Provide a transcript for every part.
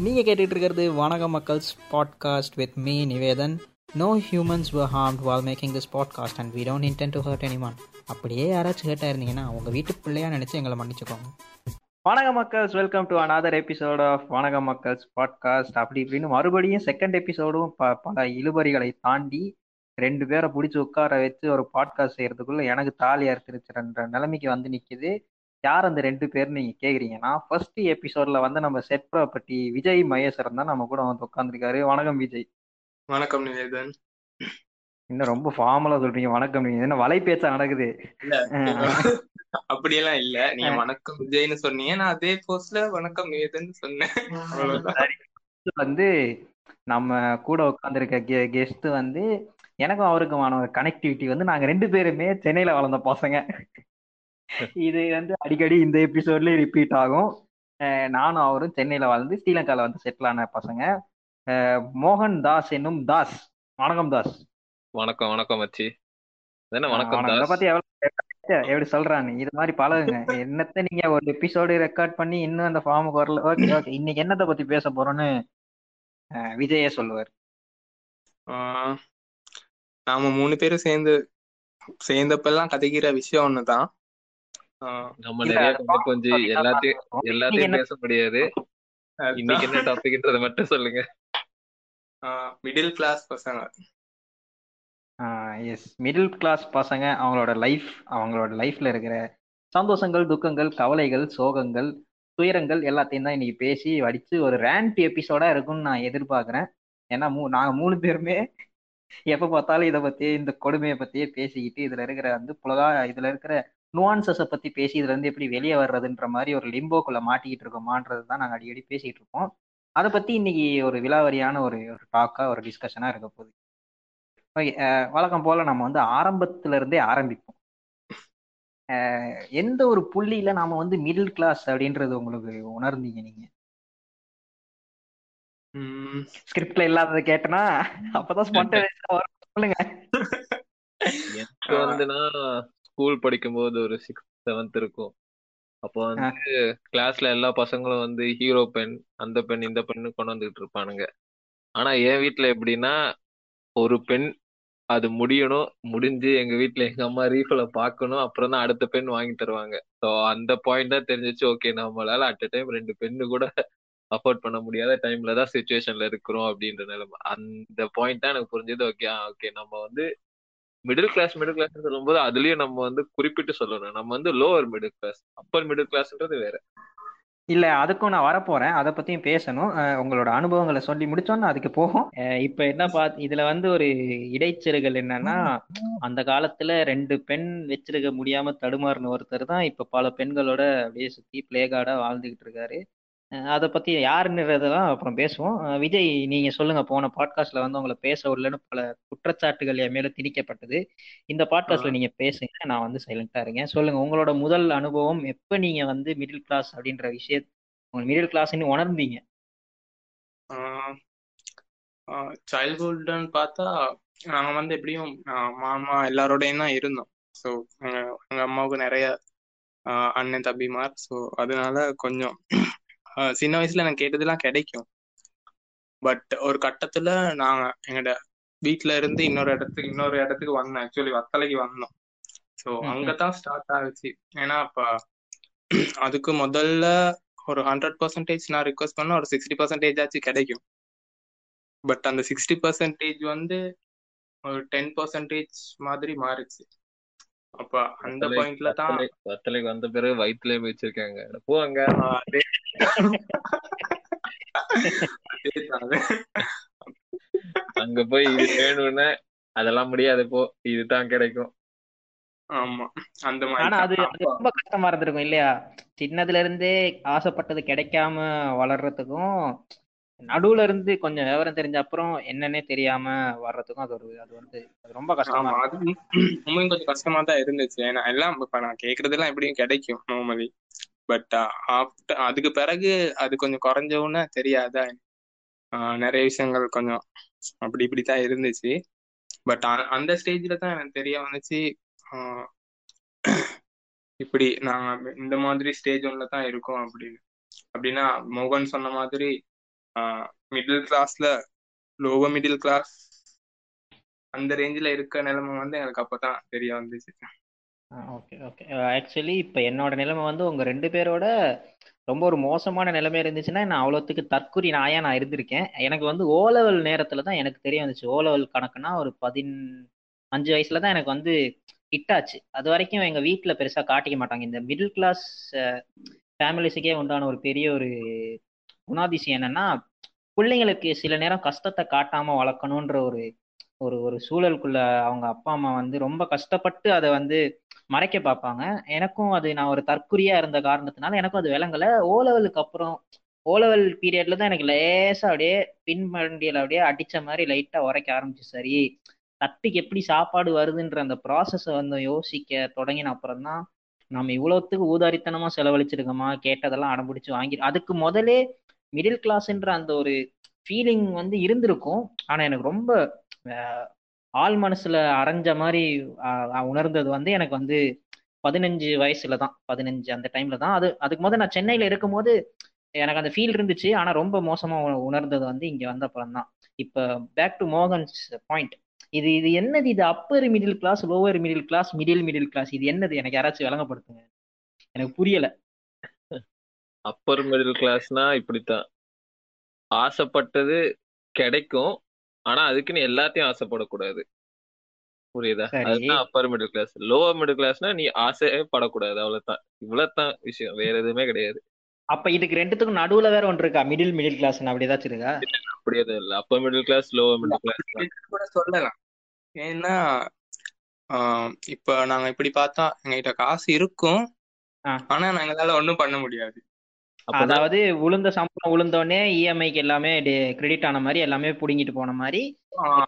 நீங்கள் கேட்டுட்டு இருக்கிறது வணக்க மக்கள்ஸ் podcast with me Nivedhan. No humans were harmed while making this podcast and we don't intend to hurt anyone அப்படியே யாராச்சும் ஹேட்டாக இருந்தீங்கன்னா உங்கள் வீட்டு பிள்ளையாக நினச்சி எங்களை மன்னிச்சுக்கோங்க. வணக்க மக்கள்ஸ் welcome to another episode of வணக்க மக்கள்ஸ் பாட்காஸ்ட் அப்படி இப்படின்னு மறுபடியும் செகண்ட் எபிசோடும் ப பல இழுபறிகளை தாண்டி ரெண்டு பேரை பிடிச்சி உட்கார வச்சு ஒரு பாட்காஸ்ட் செய்யறதுக்குள்ள எனக்கு தாலி அறுத்துருச்சுன்ற நிலைமைக்கு வந்து நிற்கிது யார் அந்த ரெண்டு பேர்னு நீங்க கேக்குறீங்கன்னா ஃபர்ஸ்ட் எபிசோட்ல வந்து நம்ம செட் ப்ராப்பர்ட்டி விஜய் மகேஸ்வரன் தான் நம்ம கூட வந்து உட்காந்துருக்காரு வணக்கம் விஜய். வணக்கம் நிவேதன். இன்னும் ரொம்ப ஃபார்மலா சொல்றீங்க. வணக்கம் நீங்க என்ன வலை பேச்சா நடக்குது அப்படியெல்லாம் இல்ல. நீங்க வணக்கம் விஜய்னு சொன்னீங்க. நான் அதே போஸ்ட்ல வணக்கம் நிவேதன் சொன்னேன். வந்து நம்ம கூட உட்காந்துருக்க கெஸ்ட் வந்து எனக்கும் அவருக்குமான ஒரு கனெக்டிவிட்டி வந்து நாங்க ரெண்டு பேருமே சென்னையில வளர்ந்த பசங்க. இது வந்து அடிக்கடி இந்த எபிசோட்லயே ரிப்பீட் ஆகும். நானும் அவரும் சென்னையில வளர்ந்து ஸ்ரீலங்கால வந்து செட்டில் ஆன பசங்க. மோகன் தாஸ் என்னும் தாஸ். வணக்கம் தாஸ். வணக்கம் வணக்கம் மச்சி. வணக்கம் பத்தி எவ்வளவு எப்படி சொல்றான்னு இது மாதிரி பழகுங்க. என்னத்த நீங்க ஒரு எபிசோடு ரெக்கார்ட் பண்ணி இன்னும் அந்த ஃபார்முக்கு வரல. Okay okay. இன்னைக்கு என்னத்தை பத்தி பேச போறோம்னு விஜயே சொல்லுவார். நாம மூணு பேரும் சேர்ந்து சேர்ந்தப்பெல்லாம் கதைக்கிற விஷயம் ஒண்ணுதான். நம்ம நிறைய கொஞ்சம் எல்லாத்தையும். எல்லாத்தையும் பேச முடியாது. இன்னைக்கு என்ன டாபிக்ன்றத மட்டும் சொல்லுங்க. மிடில் கிளாஸ் பசங்க. எஸ் மிடில் கிளாஸ் பசங்க அவங்களோட லைஃப் அவங்களோட லைஃப்ல இருக்கிற சந்தோஷங்கள் துக்கங்கள் கவலைகள் சோகங்கள் துயரங்கள் எல்லாத்தையும் தான் இன்னைக்கு பேசி வடிச்சு ஒரு ரேண்ட் எபிசோடா இருக்கும்னு நான் எதிர்பார்க்கிறேன். ஏன்னா மூ நாங்க மூணு பேருமே எப்ப பார்த்தாலும் இதை பத்தி இந்த கொடுமையை பத்தியே பேசிக்கிட்டு இதுல இருக்கிற வந்து புலகா இதுல இருக்கிற நுவான்சஸை பத்தி பேசி இதுல இருந்து எப்படி வெளியே வர்றதுன்ற மாதிரி ஒரு லிம்போக்குள்ள மாட்டிக்கிட்டு இருக்கோமான்றது தான் நாங்க அடிக்கடி பேசிக்கிட்டு இருக்கோம். அதை பத்தி இன்னைக்கு ஒரு விலாவரியான ஒரு ஒரு டாக்கா ஒரு டிஸ்கஷனா இருக்க போகுது. ஓகே வழக்கம் போல நம்ம வந்து ஆரம்பத்துல இருந்தே ஆரம்பிப்போம். எந்த ஒரு புள்ளியில நாம வந்து மிடில் கிளாஸ் அப்படின்றது உங்களுக்கு உணர்ந்தீங்க நீங்க? உம் ஸ்கிரிப்ட்ல இல்லாததை கேட்டனா அப்பதான் ஸ்பான்டேனியஸா வரும். சொல்லுங்க. எனக்கு வந்துனா ஸ்கூல் படிக்கும்போது ஒரு சிக்ஸ்த் செவன்த் இருக்கும். அப்போ வந்து கிளாஸ்ல எல்லா பசங்களும் வந்து ஹீரோ பென் அந்த பெண் இந்த பெண்ணு கொண்டு வந்துகிட்டு இருப்பானுங்க. ஆனா என் வீட்டுல எப்படின்னா ஒரு பெண் அது முடியணும் முடிஞ்சு எங்க வீட்டுல எங்க அம்மா ரீஃபில பார்க்கணும் அப்புறம் தான் அடுத்த பெண் வாங்கி தருவாங்க. ஸோ அந்த பாயிண்ட் தான் தெரிஞ்சிச்சு ஓகே நம்மளால அட் டைம் ரெண்டு பெண்ணு கூட அஃபோர்ட் பண்ண முடியாத டைம்ல தான் சுச்சுவேஷன்ல இருக்கிறோம் அப்படின்ற நிலைமை. அந்த பாயிண்ட் தான் எனக்கு புரிஞ்சது ஓகே ஓகே நம்ம வந்து மிடில் கிளாஸ் மிடில் கிளாஸ் சொல்லும்போது அதுலயும் நம்ம வந்து குறிப்பிட்டு சொல்லணும். நம்ம வந்து lower middle class upper middle கிளாஸ்ன்றது வேற. இல்ல அதுக்கும் நான் வரப்போறேன். அதை பத்தியும் பேசணும். உங்களோட அனுபவங்களை சொல்லி முடிச்சோன்னா அதுக்கு போகும். இப்ப என்ன பாத் இதுல வந்து ஒரு இடைச்செருகல் என்னன்னா அந்த காலத்துல ரெண்டு பெண் வச்சிருக்க முடியாம தடுமாறின ஒருத்தர் தான் இப்ப பல பெண்களோட அப்படியே சுத்தி பிளே கார்டா வாழ்ந்துகிட்டு இருக்காரு. அதை பத்தி யாருன்றதெல்லாம் அப்புறம் பேசுவோம். விஜய் நீங்க சொல்லுங்க. போன பாட்காஸ்ட்ல வந்து உங்களை பேச விடலன்னு பல குற்றச்சாட்டுகள் என் மேல திணிக்கப்பட்டது. இந்த பாட்காஸ்ட்ல நீங்க பேசுங்க. நான் வந்து சைலண்டா இருக்கேன். சொல்லுங்க உங்களோட முதல் அனுபவம் எப்ப நீங்க வந்து மிடில் கிளாஸ் அப்படின்ற விஷயத் உங்க மிடில் கிளாஸ்ன்னு உணர்ந்தீங்க? சைல்ட்ஹுட்னு பார்த்தா நாங்க வந்து எப்படியும் மாமா எல்லாரோடையும் தான் இருந்தோம். ஸோ எங்க அம்மாவுக்கு நிறைய அண்ணன் தம்பிமார். ஸோ அதனால கொஞ்சம் சின்ன வயசுல எனக்கு கேட்டதெல்லாம் கிடைக்கும். பட் ஒரு கட்டத்துல நாங்க எங்கட வீட்ல இருந்து இன்னொரு இடத்துக்கு இன்னொரு இடத்துக்கு வந்தோம் ஆக்சுவலி வத்தலைக்கு வந்தோம் ஸோ. அங்கதான் ஸ்டார்ட் ஆகுச்சு ஏன்னா அப்ப அதுக்கு முதல்ல ஒரு ஹண்ட்ரட் பர்சன்டேஜ் நான் ரிக்வஸ்ட் பண்ண ஒரு சிக்ஸ்டி பர்சன்டேஜ் ஆச்சு கிடைக்கும். பட் அந்த சிக்ஸ்டி பர்சன்டேஜ் வந்து ஒரு டென் பர்சன்டேஜ் மாதிரி மாறுச்சு. அப்ப அந்த பாயிண்ட்ல தான் வத்தலை வத்தலைக்கு வந்த பிறகு வயிற்றுலயே வச்சிருக்காங்க. போவாங்க அங்க போய் இது வேணும்னா அதெல்லாம் முடியாது போ. இதுதான் கிடைக்கும். ஆமா அந்த மாதிரி ஆனா அது ரொம்ப கஷ்டமா இருந்திருக்கும் இல்லையா? சின்னதுல இருந்தே ஆசைப்பட்டது கிடைக்காம வளர்றதுக்கும் நடுவுல இருந்து கொஞ்சம் விவரம் தெரிஞ்ச அப்புறம் என்னன்னே தெரியாம வர்றதுக்கும் அது ஒரு அது வந்து அது ரொம்ப கஷ்டமா அது கொஞ்சம் கஷ்டமா தான் இருந்துச்சு. ஏன்னா எல்லாம் இப்ப நான் கேக்குறதெல்லாம் எப்படியும் கிடைக்கும் நார்மலி பட் ஆஃப்டர் uh, அதுக்கு பிறகு அது கொஞ்சம் குறைஞ்சவுன்னு தெரியாதா? ஆஹ் நிறைய விஷயங்கள் கொஞ்சம் அப்படி இப்படி தான் இருந்துச்சு பட் அந்த ஸ்டேஜ்ல தான் எனக்கு தெரிய வந்துச்சு. இப்படி நாங்கள் இந்த மாதிரி ஸ்டேஜ் ஒன்ல தான் இருக்கோம் அப்படின்னு. அப்படின்னா மோகன் சொன்ன மாதிரி மிடில் கிளாஸ்ல லோவர் மிடில் கிளாஸ் அந்த ரேஞ்சில் இருக்க நிலைமை வந்து எனக்கு அப்பதான் தெரிய வந்துச்சு. ஓகே ஓகே ஆக்சுவலி இப்போ என்னோட நிலைமை வந்து உங்கள் ரெண்டு பேரோட ரொம்ப ஒரு மோசமான நிலைமை இருந்துச்சுன்னா நான் அவ்வளோத்துக்கு தற்குறி நாயா நான் இருந்திருக்கேன். எனக்கு வந்து ஓ லெவல் தான் எனக்கு தெரிய வந்துச்சு. ஓ லெவல் கணக்குனா ஒரு பதின் அஞ்சு வயசுல தான் எனக்கு வந்து ஹிட் ஆச்சு அது வரைக்கும் எங்கள் வீட்டில் பெருசாக காட்டிக்க மாட்டாங்க. இந்த மிடில் கிளாஸ் ஃபேமிலிஸுக்கே உண்டான ஒரு பெரிய ஒரு குணாதிசயம் என்னன்னா பிள்ளைங்களுக்கு சில நேரம் கஷ்டத்தை காட்டாமல் வளர்க்கணுன்ற ஒரு ஒரு ஒரு சூழலுக்குள்ள அவங்க அப்பா அம்மா வந்து ரொம்ப கஷ்டப்பட்டு அதை வந்து மறைக்க பார்ப்பாங்க. எனக்கும் அது நான் ஒரு தற்குறியா இருந்த காரணத்தினால எனக்கும் அது விளங்கல. ஓ லெவலுக்கு அப்புறம் ஓ லெவல் பீரியட்ல தான் எனக்கு லேசா அப்படியே பின்மண்டியில அப்படியே அடிச்ச மாதிரி லைட்டா உரைக்க ஆரம்பிச்சு. சரி தட்டுக்கு எப்படி சாப்பாடு வருதுன்ற அந்த ப்ராசஸை வந்து யோசிக்க தொடங்கின அப்புறம் தான் நம்ம இவ்வளோத்துக்கு ஊதாரித்தனமா செலவழிச்சிருக்கோமா? கேட்டதெல்லாம் அடம்பிடிச்சு வாங்கி அதுக்கு முதலே மிடில் கிளாஸ்ன்ற அந்த ஒரு ஃபீலிங் வந்து இருந்திருக்கும். ஆனா எனக்கு ரொம்ப ஆள் மனசுல அரைஞ்ச மாதிரி உணர்ந்தது வந்து எனக்கு வந்து பதினஞ்சு வயசுல தான். பதினஞ்சு அந்த டைம்ல தான். அது அதுக்கு முதல் நான் சென்னையில இருக்கும் போது எனக்கு அந்த ஃபீல் இருந்துச்சு. ஆனா ரொம்ப மோசமா உணர்ந்தது வந்து இங்க வந்த அப்புறம் தான். இப்ப பேக் டு மோகன்ஸ் பாயிண்ட் இது இது என்னது? இது upper middle class lower middle class middle middle class இது என்னது? எனக்கு யாராச்சும் விளங்கப்படுத்துங்க. எனக்கு புரியல. அப்பர் மிடில் கிளாஸ்னா இப்படித்தான். ஆசைப்பட்டது கிடைக்கும். ஆனா அதுக்குன்னு எல்லாத்தையும் ஆசைப்படக்கூடாது. புரியுதா? அதுதான் upper middle class lower middle கிளாஸ்னா நீ ஆசையே படக்கூடாது அவ்வளவுதான். இவ்வளவுதான் விஷயம். வேற எதுவுமே கிடையாது. அப்ப இதுக்கு ரெண்டுத்துக்கும் நடுவுல வேற ஒன்று இருக்கா? மிடில் மிடில் கிளாஸ் அப்படி ஏதாச்சும் இருக்கா? அப்படி எதுவும் இல்ல. Upper middle class lower middle class கூட சொல்லலாம். ஏன்னா இப்ப நாங்க இப்படி பார்த்தா எங்ககிட்ட காசு இருக்கும். ஆனா நாங்களால ஒண்ணும் பண்ண முடியாது. அதாவது உளுந்த சம்பளம் உளுந்தோடனே இஎம்ஐக்கு எல்லாமே கிரெடிட் ஆன மாதிரி எல்லாமே புடுங்கிட்டு போன மாதிரி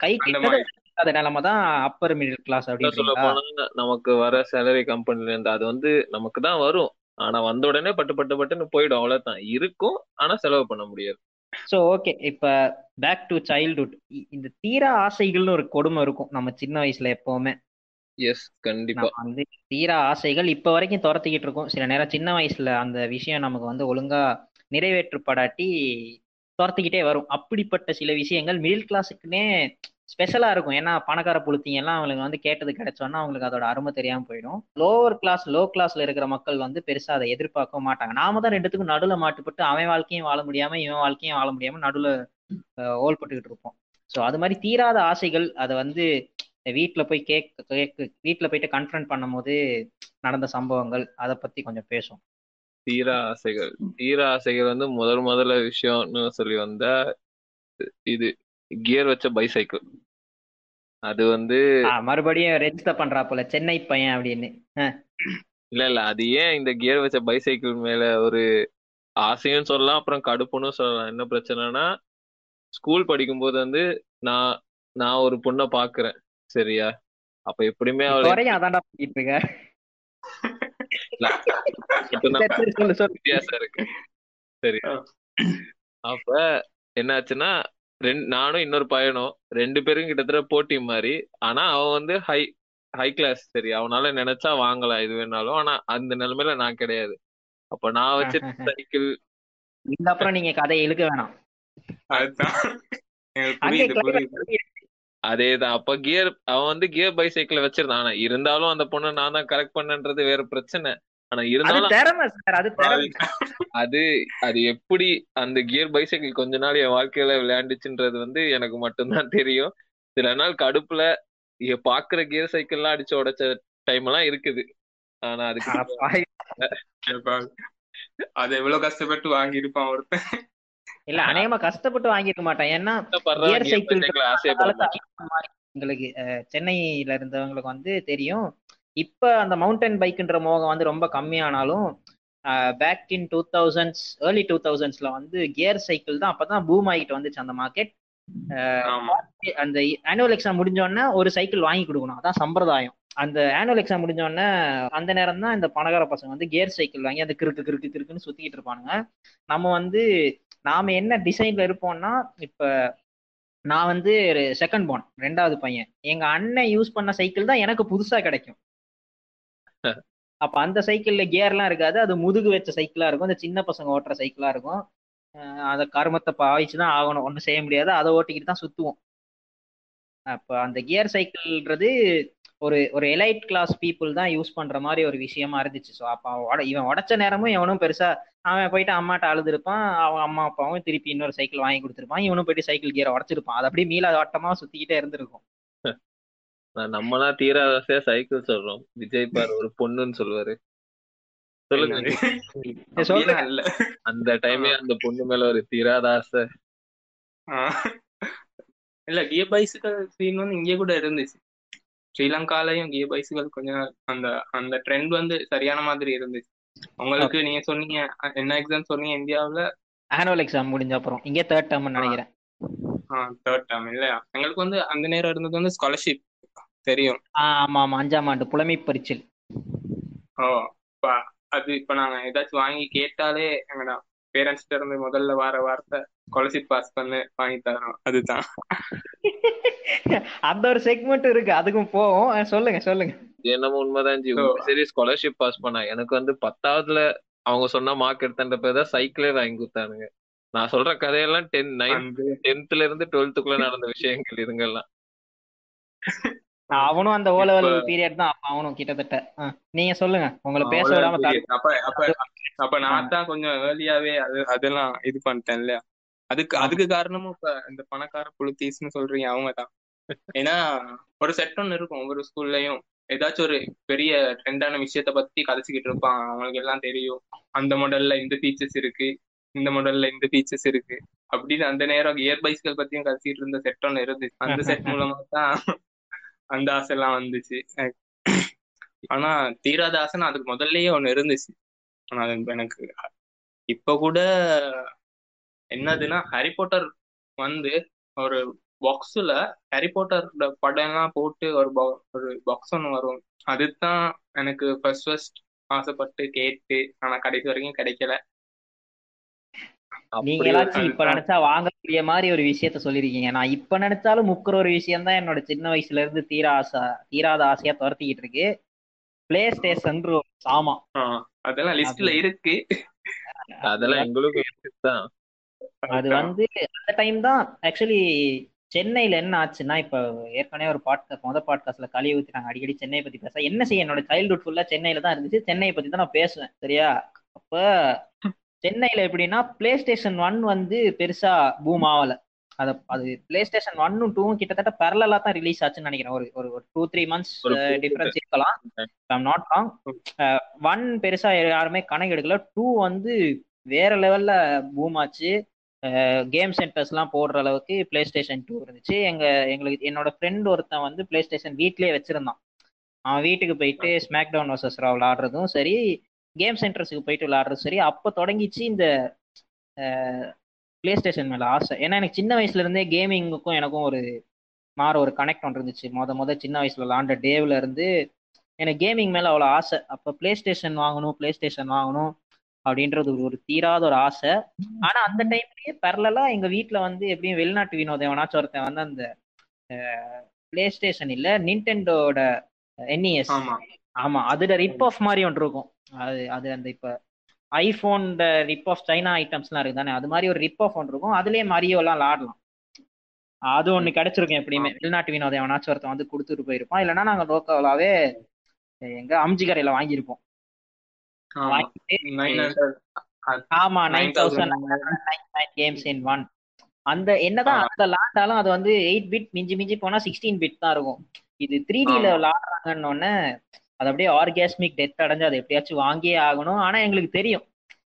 கை கிட்ட நிலைமை தான் அப்பர் மிடில் கிளாஸ் அப்படின்னு சொல்ல நமக்கு வர சேலரி கம்பெனில இருந்து அது வந்து நமக்கு தான் வரும். ஆனா வந்த உடனே பட்டு பட்டு பட்டுன்னு போயிடும் அவ்வளவுதான். இருக்கும் ஆனா செலவு பண்ண முடியாது. சோ ஓகே இப்ப பேக் டு சைல்ட்ஹுட் இந்த தீரா ஆசைகள்னு ஒரு கொடுமை இருக்கும் நம்ம சின்ன வயசுல எப்பவுமே. எஸ் கண்டிப்பா. வந்து தீரா ஆசைகள் இப்ப வரைக்கும் துரத்திக்கிட்டு இருக்கோம். சில நேரம் சின்ன வயசுல அந்த விஷயம் நமக்கு வந்து ஒழுங்கா நிறைவேற்றப்படாட்டி துரத்திக்கிட்டே வரும். அப்படிப்பட்ட சில விஷயங்கள் மிடில் கிளாஸுக்குன்னே ஸ்பெஷலா இருக்கும். ஏன்னா பணக்கார புளுத்திங்க எல்லாம் அவங்களுக்கு வந்து கேட்டது கிடைச்சோன்னா அவங்களுக்கு அதோட அருமை தெரியாம போயிடும். லோவர் கிளாஸ் லோ கிளாஸ்ல இருக்கிற மக்கள் வந்து பெருசா அதை எதிர்பார்க்க மாட்டாங்க. நாம தான் ரெண்டுத்துக்கும் நடுவுல மாட்டுப்பட்டு அவன் வாழ்க்கையும் வாழ முடியாம இவன் வாழ்க்கையும் வாழ முடியாம நடுவுல ஓல்பட்டுக்கிட்டு இருப்போம். ஸோ அது மாதிரி தீராத ஆசைகள் அதை வந்து வீட்டில் போய் கேக் கேக்கு வீட்டில் போயிட்டு கன்ஃபரண்ட் பண்ணும் போது நடந்த சம்பவங்கள் அதை பத்தி கொஞ்சம் பேசும் தீரா ஆசைகள். தீரா ஆசைகள் வந்து முதல் முதல்ல விஷயம்னு சொல்லி வந்த இது கியர் வச்ச பைசைக்கிள் அது வந்து மறுபடியும் ரெஜிஸ்டர் பண்றாப்புல சென்னை பையன் அப்படின்னு. இல்ல இல்ல. அது ஏன் இந்த கியர் வச்ச பைசைக்கிள் மேல ஒரு ஆசையும் சொல்லலாம் அப்புறம் கடுப்புன்னு சொல்லலாம். என்ன பிரச்சனைனா ஸ்கூல் படிக்கும்போது வந்து நான் நான் ஒரு பொண்ணை பாக்குறேன். சரியா? அப்ப எப்படியுமே அவளை அதான்டா பண்ணிட்டு இருக்க. வித்தியாசம் இருக்கு. சரியா அப்ப என்னாச்சுன்னா ரெண்டு நானும் இன்னொரு பையனும் ரெண்டு பேரும் கிட்டத்தட்ட போட்டி மாதிரி ஆனா அவன் வந்து ஹை ஹை கிளாஸ் சரி. அவனால நினைச்சா வாங்கலாம் இது வேணாலும். ஆனா அந்த நிலைமையில நான் கிடையாது. அப்ப நான் வச்சு சைக்கிள் இந்த அப்புறம் நீங்க கதையை இழுக்க வேணாம். அதேதான். அப்ப கியர் அவன் வந்து கியர் பைசைக்கிள் வச்சிருந்தான். ஆனா இருந்தாலும் அந்த பொண்ணை நான் தான் கரெக்ட் பண்ணன்றது வேற பிரச்சனை. ஆனா இருந்தாலும் அது அது எப்படி அந்த கியர் பைசைக்கிள் கொஞ்ச நாள் என் வாழ்க்கையில விளையாண்டுச்சுன்றது வந்து எனக்கு மட்டும்தான் தெரியும். சில நாள் கடுப்புல பாக்குற கியர் சைக்கிள் எல்லாம் அடிச்சு உடைச்ச டைம் எல்லாம் இருக்குது. ஆனா அதுக்கு அது எவ்வளவு கஷ்டப்பட்டு வாங்கி இருப்பான் ஒருத்தன். இல்ல அநேகமா கஷ்டப்பட்டு வாங்கிருக்க மாட்டேன். ஏன்னா கியர் சைக்கிள் எங்களுக்கு சென்னையில இருந்தவங்களுக்கு வந்து தெரியும். இப்ப அந்த மவுண்டன் பைக்குன்ற மோகம் வந்து ரொம்ப கம்மியானாலும் back in two thousands early two தௌசண்ட்ஸ்ல வந்து கியர் சைக்கிள் தான் அப்பதான் பூம் ஆகிட்டு வந்துச்சு அந்த மார்க்கெட் அந்த ஆனுவல் எக்ஸாம் முடிஞ்சோடனே ஒரு சைக்கிள் வாங்கி கொடுக்கணும். அதான் சம்பிரதாயம். அந்த ஆனுவல் எக்ஸாம் முடிஞ்சோடனே அந்த நேரம் தான் இந்த பணக்கார பசங்க வந்து கியர் சைக்கிள் வாங்கி அந்த கிறுக்கு கிறுக்கு கிறுக்குன்னு சுத்திக்கிட்டு இருப்பானுங்க. நம்ம வந்து நாம என்ன டிசைன்ல இருப்போம்னா இப்ப நான் வந்து செகண்ட் போன் ரெண்டாவது பையன். எங்க அண்ணன் யூஸ் பண்ண சைக்கிள் தான் எனக்கு புதுசா கிடைக்கும். அப்ப அந்த சைக்கிள்ல கியர்லாம் இருக்காது. அது முதுகு வச்ச சைக்கிளா இருக்கும். அந்த சின்ன பசங்க ஓட்டுற சைக்கிளா இருக்கும். அதை கருமத்தை பாய்ச்சி தான் ஆகணும். ஒன்றும் செய்ய முடியாது. அதை ஓட்டிக்கிட்டு தான் சுத்துவோம். அப்போ அந்த கியர் சைக்கிள்ன்றது ஒரு ஒரு எலைட் கிளாஸ் பீப்புள் தான் யூஸ் பண்ற மாதிரி ஒரு விஷயமா இருந்துச்சு. ஸோ அப்போ இவன் உடச்ச நேரமும் எவனும் பெருசா அவன் போயிட்டு அம்மாட்ட அழுதுருப்பான் அவன் அம்மா அப்பாவும் திருப்பி இன்னொரு சைக்கிள் வாங்கி கொடுத்துருப்பான் இவனும் போயிட்டு சைக்கிள் கியரை உடச்சிருப்பான். அது அப்படியே மீள ஆட்டமா சுத்திக்கிட்டே இருந்திருக்கும். நம்மலாம் தீராதாசையா சைக்கிள் சொல்றோம். விஜய் பார் ஒரு பொண்ணுன்னு சொல்லுவாரு. சொல்லுங்க. அந்த டைமே அந்த பொண்ணு மேல ஒரு தீராத ஆசை இல்ல கியர் பைசிக்கல் சீன் வந்து இங்கே கூட இருந்துச்சு. ஸ்ரீலங்காலையும் கியர் பைசிக்கல் கொஞ்சம் அந்த அந்த ட்ரெண்ட் வந்து சரியான மாதிரி இருந்துச்சு. உங்களுக்கு நீங்க சொன்னீங்க என்ன எக்ஸாம் சொன்னீங்க இந்தியாவுல? ஆனுவல் எக்ஸாம் முடிஞ்ச அப்புறம். இங்கே தேர்ட் டேர்ம்னு நினைக்கிறேன். தேர்ட் டேர்ம் இல்லையா? எங்களுக்கு வந்து அந்த நேரம் இருந்தது வந்து ஸ்காலர்ஷிப் தெரியும். ஆமா ஆமா. அஞ்சாம் ஆண்டு புலமை பரிச்சில். ஓ அது இப்ப நாங்க ஏதாச்சும் வாங்கி கேட்டாலே எங்கடா பேரண்ட்ஸ்ல இருந்து முதல்ல வர வார்த்தை ஸ்காலர்ஷிப் பாஸ் பண்ணு வாங்கி தரோம் அதுதான். அந்த ஒரு செக்மெண்ட் இருக்கு. அதுக்கும் போவோம். சொல்லுங்க சொல்லுங்க. என்னமோ உண்மைதான் ஜி. சரி ஸ்காலர்ஷிப் பாஸ் பண்ணா எனக்கு வந்து பத்தாவதுல அவங்க சொன்ன மார்க் எடுத்தன்ற பேர் தான் சைக்கிளே வாங்கி கொடுத்தானுங்க. நான் சொல்ற கதையெல்லாம் டென் நைன்த் டென்த்ல இருந்து டுவெல்த்துக்குள்ள நடந்த விஷயங்கள் இதுங்கெல்லாம். அவனும் அந்த ஓ லெவல் பீரியட் தான். அவனும் கிட்டத்தட்ட. நீங்க சொல்லுங்க. உங்களை பேச விடாம அப்ப அப்ப அப்ப நான் தான் கொஞ்சம் ஏர்லியாவே அது அதெல்லாம் இது பண்ணிட்டேன் இல்லையா? அதுக்கு அதுக்கு காரணமும் இப்ப இந்த பணக்கார புளுத்தீஸ்னு சொல்றீங்க அவங்க தான். ஏன்னா ஒரு செட் ஒன்று இருக்கும். ஒவ்வொரு ஸ்கூல்லயும் ஏதாச்சும் ஒரு பெரிய ட்ரெண்டான விஷயத்த பத்தி கதைச்சிக்கிட்டு இருப்பான். அவங்களுக்கு எல்லாம் தெரியும். அந்த மாடல்ல இந்த ஃபீச்சர்ஸ் இருக்கு. இந்த மாடல்ல இந்த ஃபீச்சர்ஸ் இருக்கு. அப்படின்னு அந்த நேரம் கியர் பைஸ்கள் பத்தியும் கதைச்சிட்டு இருந்த செட் ஒன்று இருந்துச்சு. அந்த செட் மூலமா தான் அந்த ஆசை எல்லாம் வந்துச்சு. ஆனா தீராத ஆசைன்னு அதுக்கு முதல்லயே ஒண்ணு இருந்துச்சு. ஆனா அது எனக்கு இப்ப கூட என்னதுன்னா ஹாரி போட்டர் வந்து ஒரு பாக்ஸ்ல ஹாரி போட்டர் படம் எல்லாம் போட்டு ஒரு ஒரு பாக்ஸ் ஒன்று வரும். அதுதான் எனக்கு ஃபர்ஸ்ட் ஃபர்ஸ்ட் ஆசைப்பட்டு கேட்டு ஆனா கடைசி வரைக்கும் கிடைக்கல. நீங்க ஏதாச்சும் இப்ப நினைச்சா வாங்கக்கூடிய மாதிரி ஒரு விஷயத்த சொல்லிருக்கீங்க. நான் இப்ப நினைச்சாலும் முக்கிற ஒரு விஷயம் தான் என்னோட சின்ன வயசுல இருந்து தீர ஆசை தீராத ஆசையா துரத்திக்கிட்டு இருக்கு. பிளே ஸ்டேஷன் சாமா. அதெல்லாம் லிஸ்ட்ல இருக்கு. அதெல்லாம் எங்களுக்கும் அது வந்து அந்த டைம் தான் ஆக்சுவலி சென்னையில என்ன ஆச்சுன்னா இப்ப ஏற்கனவே ஒரு பாட்காஸ்ட் மொதல் பாட்காஸ்ட்ல கழிவு ஊத்தி நாங்க அடிக்கடி சென்னையை பத்தி பேச என்ன செய்ய என்னோட சைல்ட்ஹுட் ஃபுல்லா சென்னையில தான் இருந்துச்சு. சென்னையை பத்தி தான் நான் பேசுவேன் சரியா? அப்ப சென்னையில எப்படின்னா பிளே ஸ்டேஷன் ஒன் வந்து பெருசா பூம் ஆகல. அது அது பிளே ஸ்டேஷன் ஒன்னும் டூவும் கிட்டத்தட்ட பேரலா தான் ரிலீஸ் ஆச்சுன்னு நினைக்கிறேன். ஒரு ஒரு டூ த்ரீ மந்த்ஸ் டிஃபரன்ஸ் இருக்கலாம். நாட் ராங் ஒன் பெருசா யாருமே கணக்கு எடுக்கல. டூ வந்து வேற லெவல்ல பூம் ஆச்சு. கேம் சென்டர்ஸ்லாம் போடுற அளவுக்கு பிளே ஸ்டேஷன் டூ இருந்துச்சு. எங்க எங்களுக்கு என்னோட ஃப்ரெண்ட் ஒருத்தன் வந்து பிளே ஸ்டேஷன் வீட்லயே வச்சிருந்தான். அவன் வீட்டுக்கு போயிட்டு ஸ்மாக் டவுன் வர்சஸ் ரா விளாடுறதும் சரி கேம் சென்டர்ஸுக்கு போயிட்டு விளாட்றது சரி. அப்போ தொடங்கிச்சு இந்த பிளே ஸ்டேஷன் மேலே ஆசை. ஏன்னா எனக்கு சின்ன வயசுல இருந்தே கேமிங்குக்கும் எனக்கும் ஒரு மாற ஒரு கனெக்ட் ஒன்று இருந்துச்சு. மொத மொத சின்ன வயசுல விளாண்ட டேவ்ல இருந்து எனக்கு கேமிங் மேல அவ்வளோ ஆசை. அப்போ பிளே ஸ்டேஷன் வாங்கணும் பிளே ஸ்டேஷன் வாங்கணும் அப்படின்றது ஒரு ஒரு தீராத ஒரு ஆசை. ஆனா அந்த டைம்லயே பரலா எங்க வீட்டுல வந்து எப்படியும் வெளிநாட்டு வினோதம் எவனாச்சும் ஒருத்தன் வந்து அந்த பிளே ஸ்டேஷன் இல்ல நின்டெண்டோட என்இஎஸ் ஆமா அதோட ரிப் ஆஃப் மாதிரி ஒன்று இருக்கும். அது அது அந்த இப்ப ஐபோன் ரிப் ஆஃப் சைனா ஐட்டம்ஸ்லாம் இருக்கு தானே? அது மாதிரி ஒரு ரிப் ஆஃப் ஒன்று இருக்கும். அதுலயே மரியோ எல்லாம் விளாடலாம். அது ஒண்ணு கிடைச்சிருக்கும் எப்படியுமே. வெளிநாட்டு வினோதம் எவனாச்சும் ஒருத்தன் வந்து கொடுத்துட்டு போயிருப்பான். இல்லைன்னா நாங்க லோக்கலாவே எங்க அம்ஜி கடையில வாங்கியிருப்போம். ஆமா. Nine thousand games in one அந்த என்னதான் அந்த லாண்டாலும் அது வந்து எயிட் பிட் மிஞ்சி மிஞ்சி போனா சிக்ஸ்டீன் பிட் தான் இருக்கும். இது த்ரீ டில விளாடுறாங்கன்னு அது அப்படியே ஆர்காஸ்மிக் டெத் அடைஞ்சு அதை எப்படியாச்சும் வாங்கியே ஆகணும். ஆனா எங்களுக்கு தெரியும்.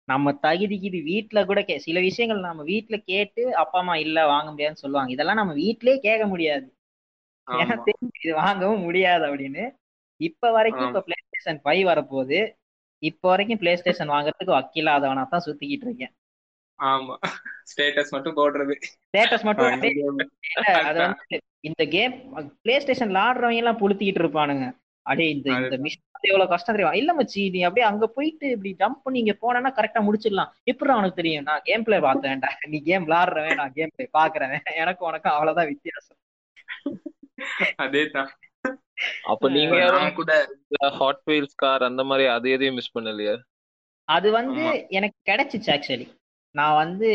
நம்ம தகுதிக்கு இது வீட்டுல கூட கே சில விஷயங்கள் நம்ம வீட்டுல கேட்டு அப்பா அம்மா இல்ல வாங்க முடியாதுன்னு சொல்லுவாங்க. இதெல்லாம் நம்ம வீட்லயே கேட்க முடியாது. ஏன்னா தெரியும். இது வாங்கவும் முடியாது அப்படின்னு. இப்ப வரைக்கும் இப்ப பிளே ஸ்டேஷன் ஃபைவ் வரப்போகுது. இப்போ வரைக்கும் பிளே ஸ்டேஷன் வாங்குறதுக்கு வக்கீலாதவனா தான் சுத்திக்கிட்டு இருக்கேன். ஆமா. ஸ்டேட்டஸ் மட்டும் போடுறது. ஸ்டேட்டஸ் மட்டும் அது வந்து இந்த கேம் பிளே ஸ்டேஷன்ல ஆடுறவங்க எல்லாம் புளுத்திக்கிட்டு இருப்பானுங்க. அடே இந்த இந்த மிஷன் எவ்வளவு கஷ்டம் தெரியும்? இல்ல மச்சி நீ அப்படியே அங்க போயிட்டு இப்படி ஜம்ப் பண்ணி இங்க போனா கரெக்டா முடிச்சிடலாம். எப்படி அவனுக்கு தெரியும்? நான் கேம் பிளே பார்த்தேன்டா. நீ கேம் விளாடுறவன் நான் கேம் பிளே பாக்குறவன் எனக்கு உனக்கும் அவ்வளவுதான் வித்தியாசம். அதேதான். அப்ப நீங்க யாரும் கூட ஹாட் வீல்ஸ் கார் அந்த மாதிரி அது எதையும் மிஸ் பண்ணலையா? அது வந்து எனக்கு கிடைச்சிச்சு ஆக்சுவலி நான் வந்து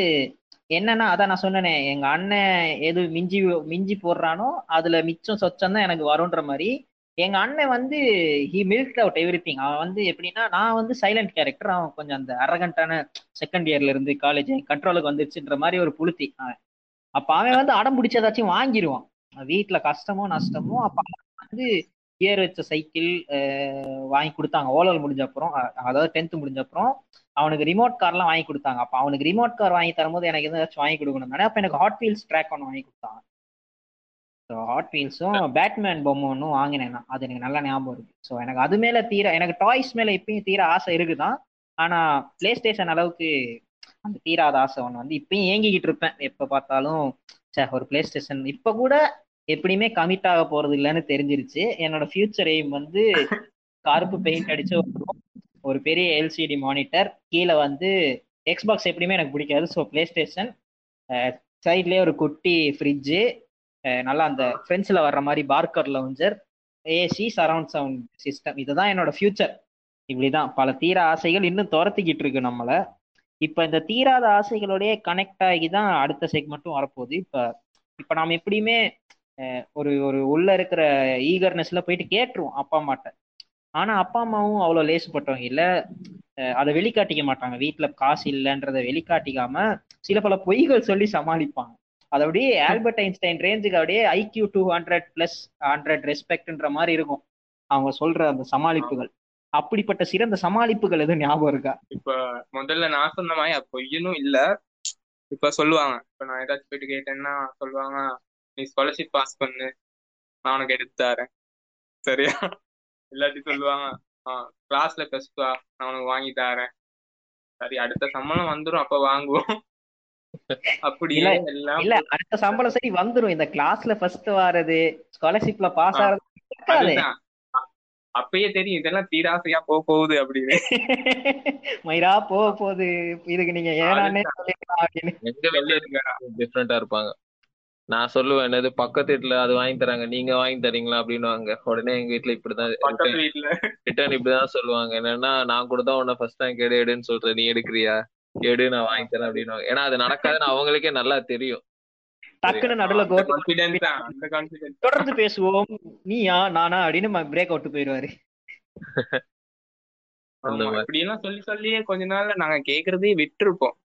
என்னன்னா அதான் நான் சொன்னேனே எங்க அண்ணன் எது மிஞ்சி மிஞ்சி போடுறானோ அதுல மிச்சம் சொச்சம் தான் எனக்கு வரும்ன்ற மாதிரி. எங்க அண்ணன் வந்து he milk out everything அவன் வந்து எப்படின்னா நான் வந்து சைலண்ட் கேரக்டர் அவன் கொஞ்சம் அந்த அரகண்டான செகண்ட் இயர்ல இருந்து காலேஜ் கண்ட்ரோலுக்கு வந்துருச்சுன்ற மாதிரி ஒரு புளுத்தி அவன். அப்ப அவன் வந்து அடம் பிடிச்ச ஏதாச்சும் வாங்கிடுவான் வீட்டுல கஷ்டமோ நஷ்டமோ அப்ப வந்து கியர் வச்ச சைக்கிள் வாங்கி கொடுத்தாங்க. ஓலல் முடிஞ்ச அப்புறம் அதாவது டென்த் முடிஞ்ச அப்புறம் அவனுக்கு ரிமோட் கார்லாம் வாங்கி கொடுத்தாங்க. அப்ப அவனுக்கு ரிமோட் கார் வாங்கி தரும்போது எனக்கு எதாச்சும் வாங்கி கொடுக்கணும் அப்ப எனக்கு ஹாட் வீல்ஸ் ட்ராக் ஒன்று வாங்கி கொடுத்தாங்க. ஸோ ஹாட் வீல்ஸும் பேட்மேன் பொம்மை ஒன்றும் வாங்கினேன் நான். அது எனக்கு நல்லா ஞாபகம் இருக்கு. ஸோ எனக்கு அது மேல தீர எனக்கு டாய்ஸ் மேல இப்பயும் தீர ஆசை இருக்குதான். ஆனா பிளே ஸ்டேஷன் அளவுக்கு அந்த தீராத ஆசை ஒன்று வந்து இப்பயும் ஏங்கிக்கிட்டு இருப்பேன். எப்ப பார்த்தாலும் ச்சே ஒரு பிளே ஸ்டேஷன் இப்ப கூட எப்படியுமே கமிட் ஆக போறது இல்லைன்னு தெரிஞ்சிருச்சு. என்னோட ஃபியூச்சர் எய்ம் வந்து கருப்பு பெயிண்ட் அடிச்சு ஒரு பெரிய எல்சிடி மானிட்டர் கீழே வந்து எக்ஸ்பாக்ஸ் எப்படியுமே எனக்கு பிடிக்காது. ஸோ பிளே ஸ்டேஷன் சைட்லேயே ஒரு குட்டி ஃப்ரிட்ஜு நல்லா அந்த ஃப்ரெண்ட்ஸில் வர்ற மாதிரி barcalounger AC surround sound system இதுதான் என்னோட ஃபியூச்சர் இப்படிதான். பல தீர ஆசைகள் இன்னும் துரத்திக்கிட்டு இருக்கு நம்மளை. இப்போ இந்த தீராத ஆசைகளோடய கனெக்ட் ஆகி தான் அடுத்த செக்மெண்ட்டும் வரப்போகுது. இப்போ இப்போ நாம் எப்படியுமே ஒரு ஒரு உள்ள இருக்கிற ஈகர்னஸ்ல போயிட்டு கேட்டுருவோம் அப்பா அம்மாட்ட. ஆனா அப்பா அம்மாவும் அவ்வளோ லேசுப்பட்டவங்க இல்ல. அதை வெளிக்காட்டிக்க மாட்டாங்க. வீட்டில் காசு இல்லைன்றதை வெளிக்காட்டிக்காம சில பல பொய்கள் சொல்லி சமாளிப்பாங்க. அது அப்படியே ஆல்பர்ட் ஐன்ஸ்டைன் ரேஞ்சுக்கு அப்படியே IQ two hundred plus hundred ரெஸ்பெக்ட்ன்ற மாதிரி இருக்கும். அவங்க சொல்ற அந்த சமாளிப்புகள். அப்படிப்பட்ட சிறந்த சமாளிப்புகள் எதுவும் ஞாபகம் இருக்கா? இப்ப முதல்ல நான் சொன்ன மாதிரி அது பொய்யனும் இல்ல. இப்ப சொல்லுவாங்க. இப்ப நான் ஏதாச்சும் போயிட்டு கேட்டேன்னா சொல்லுவாங்க நீ ஸ்காலர்ஷிப் பாஸ் பண்ணு. நான் உனக்கு எடுத்து தரேன். சரியா? இல்லாட்டி சொல்லுவாங்க. கிளாஸ்ல ஃபர்ஸ்ட் நான் உனக்கு வாங்கி தரேன். சரி அடுத்த சம்பளம் வந்துரும். அப்ப வாங்குவோம். அப்படியே இல்ல எல்லாம் இல்ல அடுத்த சம்பளம் சரி வந்துரும். இந்த கிளாஸ்ல ஃபர்ஸ்ட் வர்றது ஸ்காலர்ஷிப்ல பாஸ் ஆறது அப்பயே தெரியும் இதெல்லாம் தீராசையா போக போகுது அப்படின்னு. மயிரா போக போகுது. இதுக்கு நீங்க ஏனானே அப்படின்னு. டிஃப்ரெண்டா இருப்பாங்க. நான் சொல்லுவேன் என்னது பக்கத்து வீட்டுல அது வாங்கி தராங்க நீங்க வாங்கி தரீங்களா அப்படின்னுவாங்க. உடனே எங்க வீட்டுல இப்படிதான் பக்கத்து வீட்டுல ரிட்டர்ன் இப்படிதான் சொல்லுவாங்க. என்னன்னா நான் கூட தான் உன்னை ஃபர்ஸ்ட் டைம் கேடு எடுன்னு சொல்றேன். நீ எடுக்கிறியா? எடு நான் வாங்கி தரேன் அப்படின்னுவாங்க. ஏன்னா அது நடக்காதுன்னு அவங்களுக்கே நல்லா தெரியும். டக்குன்னு கான்பிடன்ஸ் தொடர்ந்து பேசுவோம். நீயா நானா அப்படின்னு பிரேக் அவுட் போயிடுவாரு. எல்லாம் சொல்லி சொல்லியே கொஞ்ச நாள்ல நாங்க கேக்குறதே விட்டுருப்போம்.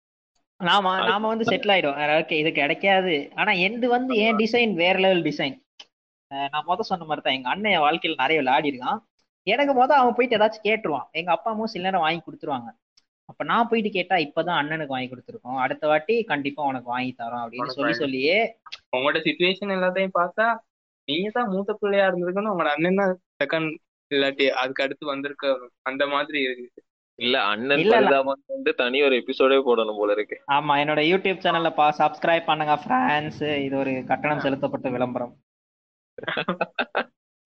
நாம நாம வந்து செட்டில் ஆயிடும் ஓகே இது கிடைக்காது. ஆனா எந்து வந்து என் டிசைன் வேற லெவல் டிசைன் நான் முத சொன்ன மாதிரி தான் எங்க அண்ணன் என் வாழ்க்கையில நிறைய விளையாடி இருக்கான் எனக்கு முத அவன் போயிட்டு ஏதாச்சும் கேட்டுருவான். எங்க அப்பா அம்மாவும் சில நேரம் வாங்கி கொடுத்துருவாங்க. அப்ப நான் போயிட்டு கேட்டா இப்பதான் அண்ணனுக்கு வாங்கி கொடுத்துருக்கோம். அடுத்த வாட்டி கண்டிப்பா உனக்கு வாங்கி தரோம் அப்படின்னு சொல்லி சொல்லியே உங்களோட சுச்சுவேஷன் எல்லாத்தையும் பார்த்தா நீங்க தான் மூத்த பிள்ளையா இருந்திருக்கணும். உங்களோட அண்ணன் தான் செகண்ட் இல்லாட்டி அதுக்கு அடுத்து வந்திருக்க அந்த மாதிரி இருக்கு இல்ல அண்ணன் பரிதாபம் வந்து தனி ஒரு எபிசோடே போடணும் போல இருக்கு. ஆமா என்னோட யூடியூப் சேனல்ல பா சப்ஸ்கிரைப் பண்ணுங்க ஃப்ரான்ஸ் இது ஒரு கட்டணம் செலுத்தப்பட்ட விளம்பரம்.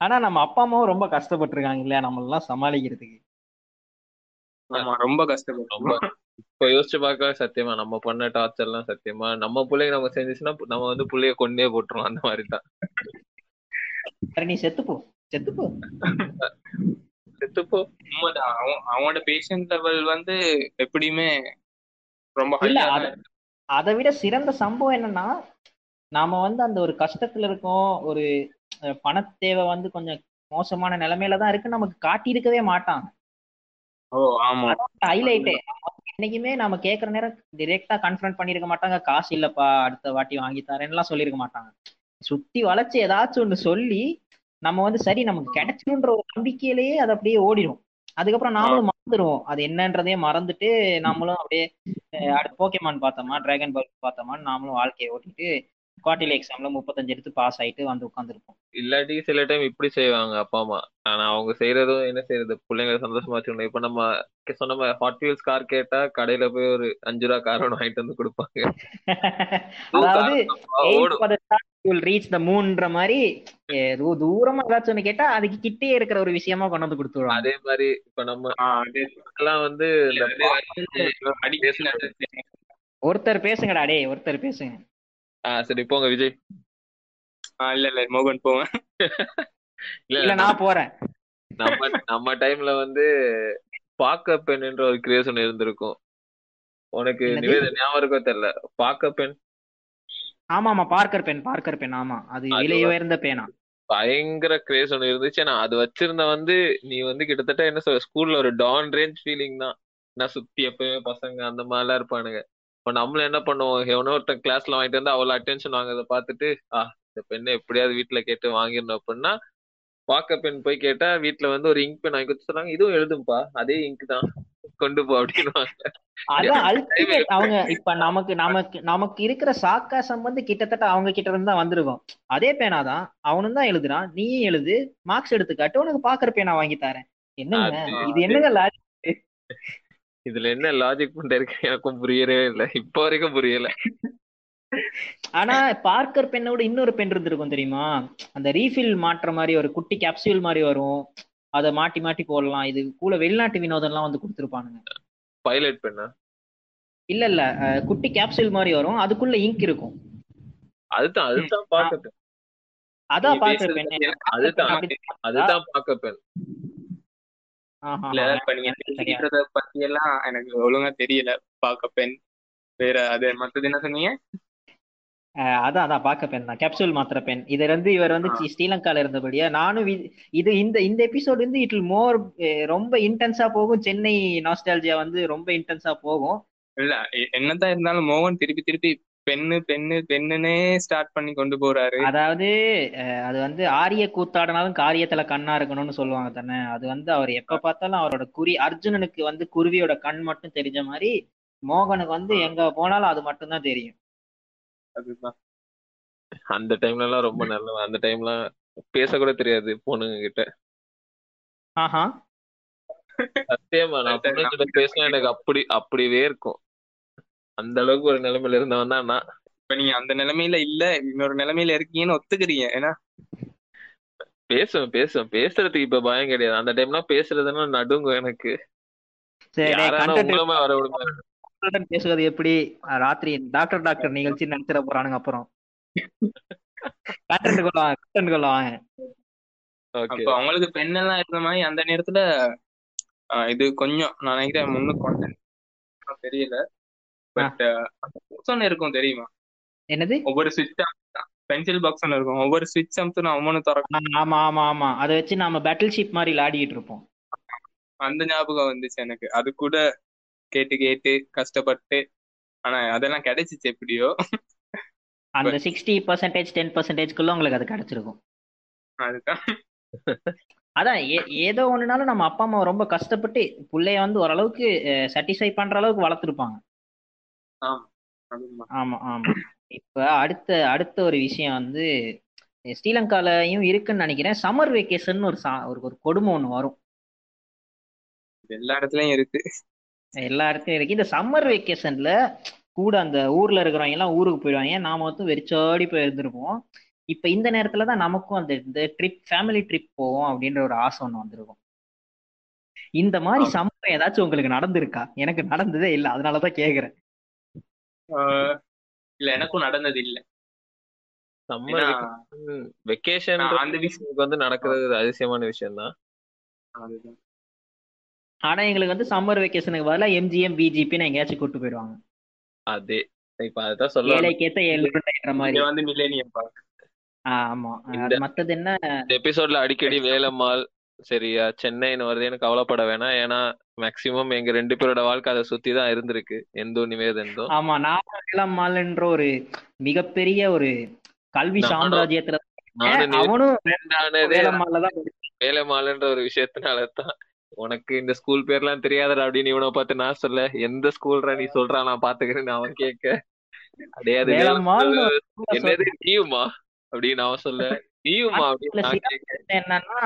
ஆனா நம்ம அப்பா அம்மாவும் ரொம்ப கஷ்டப்பட்டிருக்காங்க இல்லையா? நம்ம எல்லாம் சமாளிக்கிறதுக்கு. ஆமா ரொம்ப ரொம்ப. கஷ்டப்பட்டோம் இப்ப யோசிச்சு பார்க்க சத்தியமா நம்ம பண்ண டார்ச்சர் எல்லாம் சத்தியமா நம்ம பிள்ளைங்க நம்ம செஞ்சுச்சுன்னா நம்ம வந்து புள்ளைய கொண்டே போட்டுரும் அந்த மாதிரி தான் சரி நீ செத்துப்போ செத்துப்போ செத்துப்போ உண்மைதான். அவன் அவனோட பேஷண்ட் லெவல் வந்து எப்படியுமே ரொம்ப அத விட சிறந்த சம்பவம் என்னன்னா நாம வந்து அந்த ஒரு கஷ்டத்துல இருக்கோம் ஒரு பணத் தேவை வந்து கொஞ்சம் மோசமான நிலைமையில தான் இருக்கு நமக்கு காட்டியிருக்கவே மாட்டாங்க என்னைக்குமே நம்ம கேக்குற நேரம் டிரெக்டா கன்ஃபரண்ட் பண்ணிருக்க மாட்டாங்க. காசு இல்லப்பா அடுத்த வாட்டி வாங்கி தரேன்லாம் சொல்லிருக்க மாட்டாங்க. சுத்தி வளைச்சு ஏதாச்சும் ஒண்ணு சொல்லி நம்ம வந்து சரி நமக்கு கிடைச்சிடும்ன்ற ஒரு நம்பிக்கையிலேயே அது அப்படியே ஓடிடும் அதுக்கப்புறம் நாமளும் மறந்துடுவோம் அது என்னன்றதே மறந்துட்டு நாமளும் அப்படியே அடுத்து போக்கேமான் பார்த்தோமா டிராகன் பால் பார்த்தோமான்னு நாமளும் வாழ்க்கையை ஓட்டிட்டு குவார்டர்லி எக்ஸாம்ல முப்பத்தஞ்சு எடுத்து பாஸ் ஆயிட்டு வந்து உட்காந்துருப்போம் இல்லாட்டி சில டைம் இப்படி செய்வாங்க அப்பா அம்மா. ஆனா அவங்க செய்யறதும் என்ன செய்யறது பிள்ளைங்களை சந்தோஷமா வச்சுக்கணும். இப்ப நம்ம சொன்ன மாதிரி ஹாட் வீல்ஸ் கார் கேட்டா கடையில போய் ஒரு அஞ்சு ரூபா கார் ஒன்று வாங்கிட்டு வந்து கொடுப்பாங்க. அதாவது ரீச் த மூன்ற மாதிரி தூரமா ஏதாச்சும் ஒண்ணு கேட்டா அதுக்கு கிட்டே இருக்கிற ஒரு விஷயமா கொண்டு வந்து கொடுத்துருவாங்க. அதே மாதிரி இப்ப நம்ம எல்லாம் வந்து. ஒருத்தர் பேசுங்கடா டேய் ஒருத்தர் பேசுங்க. ஆஹ் சரி போங்க விஜய். ஆ, இல்ல இல்ல மோகன் போவேன் இல்ல இல்ல நான் போறேன். நம்ம நம்ம டைம்ல வந்து பாக்க பெண்ன்ற ஒரு கிரேஸ் ஒன்று இருந்திருக்கும். உனக்கு? நிவேத ஞாபகம் இருக்கோ தெரியல? பாக்க பென் ஆமா ஆமா பார்க்கர் பென் பார்க்கர் பென் ஆமா. அது விலை உயர்ந்த பேனா. பயங்கர கிரேஸ் ஒண்ணு இருந்துச்சு. நான் அது வச்சிருந்த வந்து நீ வந்து கிட்டத்தட்ட என்ன சொல்ற ஸ்கூல்ல ஒரு டான் ரேஞ்ச் ஃபீலிங் தான். நான் சுத்தி எப்பயுமே பசங்க அந்த மாதிரிலாம் இருப்பானுங்க. இப்ப நம்மளும் என்ன பண்ணுவோம்? எவனோ ஒருத்தன் கிளாஸ்ல வாங்கிட்டு வந்து அவ்வளவு அட்டென்ஷன் வாங்குறத பார்த்துட்டு ஆ இந்த பெண்ணை எப்படியாவது வீட்டுல கேட்டு வாங்கிடணும் அப்படின்னா பாக்க பென் போய் கேட்டா வீட்டுல வந்து ஒரு இங்க் பென் வாங்கி கொடுத்து சொல்றாங்க இதுவும் எழுதும்பா அதே இங்க் தான். கொண்டு போ அல்டிமேட் அவங்க இப்ப நமக்கு நமக்கு நமக்கு இருக்கிற சாக்காசம் வந்து கிட்டத்தட்ட அவங்க கிட்ட இருந்து தான் வந்திருக்கும். அதே பேனா தான் அவனும் தான் எழுதுறான். நீயும் எழுது மார்க்ஸ் எடுத்து காட்டு உனக்கு பாக்குற பேனா வாங்கி தரேன். என்னங்க? இது என்னங்க? இதுல என்ன லாஜிக் பண்ணிட்டு இருக்கு? எனக்கும் புரியவே இல்லை. இப்போ வரைக்கும் புரியல. ஆனா பார்க்கர் பெண்ணோட இன்னொரு பென் இருந்திருக்கும் தெரியுமா? அந்த ரீஃபில் மாட்டுற மாதிரி ஒரு குட்டி கேப்சூல் மாதிரி வரும். அதை மாட்டி மாட்டி போடலாம். இது கூட வெளிநாட்டு வினோதம்லாம் வந்து கொடுத்துருப்பானுங்க. பைலட் பெண்ணா? இல்ல இல்ல. குட்டி கேப்சூல் மாதிரி வரும். அதுக்குள்ள இங்க் இருக்கும். அதுதான் அதுதான் பென் அதான் எனக்கு அதுதான். அதுதான் ஆஹா, இல்ல. இப்ப நீங்க பத்தி எல்லாம் எனக்கு ஒழுங்கா தெரியல. பாக்க பெண் வேற அது மத்தது என்ன சொன்னீங்க? அதான் அதான் பார்க்க பென் தான். கேப்சூல் மாத்திர பென் இது வந்து இவர் வந்து ஸ்ரீலங்கால இருந்தபடியா நானும் இது இந்த இந்த எபிசோட் வந்து இட் மோர் ரொம்ப இன்டென்ஸா போகும். சென்னை நாஸ்டாலஜியா வந்து ரொம்ப இன்டென்ஸா போகும். இல்ல என்னதான் இருந்தாலும் மோகன் திருப்பி திருப்பி பெண்ணு பெண்ணு பெண்ணுன்னே ஸ்டார்ட் பண்ணி கொண்டு போறாரு. அதாவது அது வந்து ஆரிய கூத்தாடினாலும் காரியத்துல கண்ணா இருக்கணும்னு சொல்லுவாங்க தானே. அது வந்து அவர் எப்ப பார்த்தாலும் அவரோட குறி அர்ஜுனனுக்கு வந்து குருவியோட கண் மட்டும் தெரிஞ்ச மாதிரி மோகனுக்கு வந்து எங்க போனாலும் அது மட்டும் தான் தெரியும். அதுதான். அந்த டைம்ல எல்லாம் ரொம்ப நல்ல அந்த டைம்லாம் பேச கூட தெரியாது பொண்ணுங்க கிட்ட. ஆஹா. சத்தியமா நான் பொண்ணுங்க கிட்ட பேசினா எனக்கு அப்படி அப்படியே இருக்கும். அந்த அளவுக்கு ஒரு நிலைமையில இருந்தவன் தான் நான். இப்ப நீங்க அந்த நிலைமையில இல்ல இன்னொரு நிலைமையில இருக்கீங்கன்னு ஒத்துக்கிறீங்க. ஏன்னா பேசுவேன் பேசுவேன். பேசுறதுக்கு இப்ப பயம் கிடையாது. அந்த டைம்லாம் பேசுறதுன்னா நடுங்கும் எனக்கு. பேசுவது எப்படி? ராத்திரி டாக்டர் டாக்டர் நிகழ்ச்சி நடத்திட போறானுங்க அப்புறம். அவங்களுக்கு பெண்ணெல்லாம் இருந்த மாதிரி அந்த நேரத்துல இது கொஞ்சம் நான் நினைக்கிறேன் முன்னுக்கு content தெரியல. பட் பாக்ஸ் ஒன்று இருக்கும் தெரியுமா? என்னது? ஒவ்வொரு சுவிட்ச் பென்சில் பாக்ஸ் ஒன்று இருக்கும். ஒவ்வொரு சுவிட்ச் அமுத்து நான் ஒவ்வொன்று திறக்கும் ஆ, ஆமா ஆமா ஆமா. அதை வச்சு நாம பேட்டில் ஷிப் மாதிரி விளையாடிட்டு இருப்போம். அந்த ஞாபகம் வந்துச்சு எனக்கு. அது கூட கேட்டு கேட்டு கஷ்டப்பட்டு. ஆனா அதெல்லாம் கிடைச்சிச்சு எப்படியோ. அந்த சிக்ஸ்டி பர்சன்டேஜ் டென் பர்சன்டேஜ்க்குள்ள உங்களுக்கு அது கிடைச்சிருக்கும். அதுதான். அதான் ஏதோ ஒண்ணுனாலும் நம்ம அப்பா அம்மா ரொம்ப கஷ்டப்பட்டு பிள்ளைய வந்து ஓரளவுக்கு சாட்டிஸ்ஃபை பண்ற அளவுக்கு வளர்த்துருப்பாங்க. ஆமா. ஆமா இப்ப அடுத்த அடுத்த ஒரு விஷயம் வந்து ஸ்ரீலங்காலயும் இருக்குன்னு நினைக்கிறேன். சம்மர் வெக்கேஷன் ஒரு சா- ஒரு ஒரு கொடுமை ஒண்ணு வரும். எல்லா இடத்துலயும் இருக்கு. எல்லா இடத்துலயும் இருக்கு. இந்த சம்மர் வெக்கேஷன்ல கூட அந்த ஊர்ல இருக்கிறவங்க எல்லாம் ஊருக்கு போயிடுவாங்க. நாம வந்து வெறிச்சாடி போய் இருந்திருப்போம். இப்ப இந்த நேரத்துல தான் நமக்கும் அந்த இந்த ட்ரிப் ஃபேமிலி ட்ரிப் போவோம் அப்படின்ற ஒரு ஆசை ஒண்ணு வந்திருக்கும். இந்த மாதிரி. சம்பவம் ஏதாச்சும் உங்களுக்கு நடந்திருக்கா? எனக்கு நடந்ததே இல்லை. அதனாலதான் கேக்குறேன். இல்ல எனக்கும் நடந்தது இல்ல சம்மர் வெக்கேஷன் நான் அந்த விஷயம் வந்து நடக்கிறது அதிசயமான விஷயம் தான் அதுதான். ஆனா எங்களுக்கு வந்து சம்மர் வெக்கேஷனுக்கு பதிலா எம்ஜிஎம் பிஜிபின்னு எங்கேயாச்சும் கூட்டு போயிடுவாங்க. அதே. இப்ப அதுதான் சொல்ல ஏழைக்கேத்த ஏழு மாதிரி. வந்து மில்லேனியம் பார்க் ஆமா. மத்தது என்ன? இந்த எபிசோட்ல அடிக்கடி வேலம்மாள் சரியா? சென்னைன்னு வருதுன்னு கவலைப்பட வேணாம். ஏன்னா மேக்சிமம் எங்க ரெண்டு பேரோட வாழ்க்கை அதை சுத்தி தான் இருந்திருக்கு. எந்தோ நிவேதந்தோ ஆமா நானும் இளமால்ன்ற ஒரு மிகப்பெரிய ஒரு கல்வி சாம்ராஜ்யத்துல வேலைமாலன்ற ஒரு விஷயத்தினால தான். உனக்கு இந்த ஸ்கூல் பேர்லாம் தெரியாதடா அப்படின்னு இவனை பார்த்து நான் சொல்ல எந்த ஸ்கூல்ரா நீ சொல்றா நான் பாத்துக்கிறேன்னு அவன் கேட்க. அடே அது வேலம்மாள் வேலம்மாள் என்னது நீயுமா? அப்படின்னு அவன் சொல்ல நீயுமா நான் என்னன்னா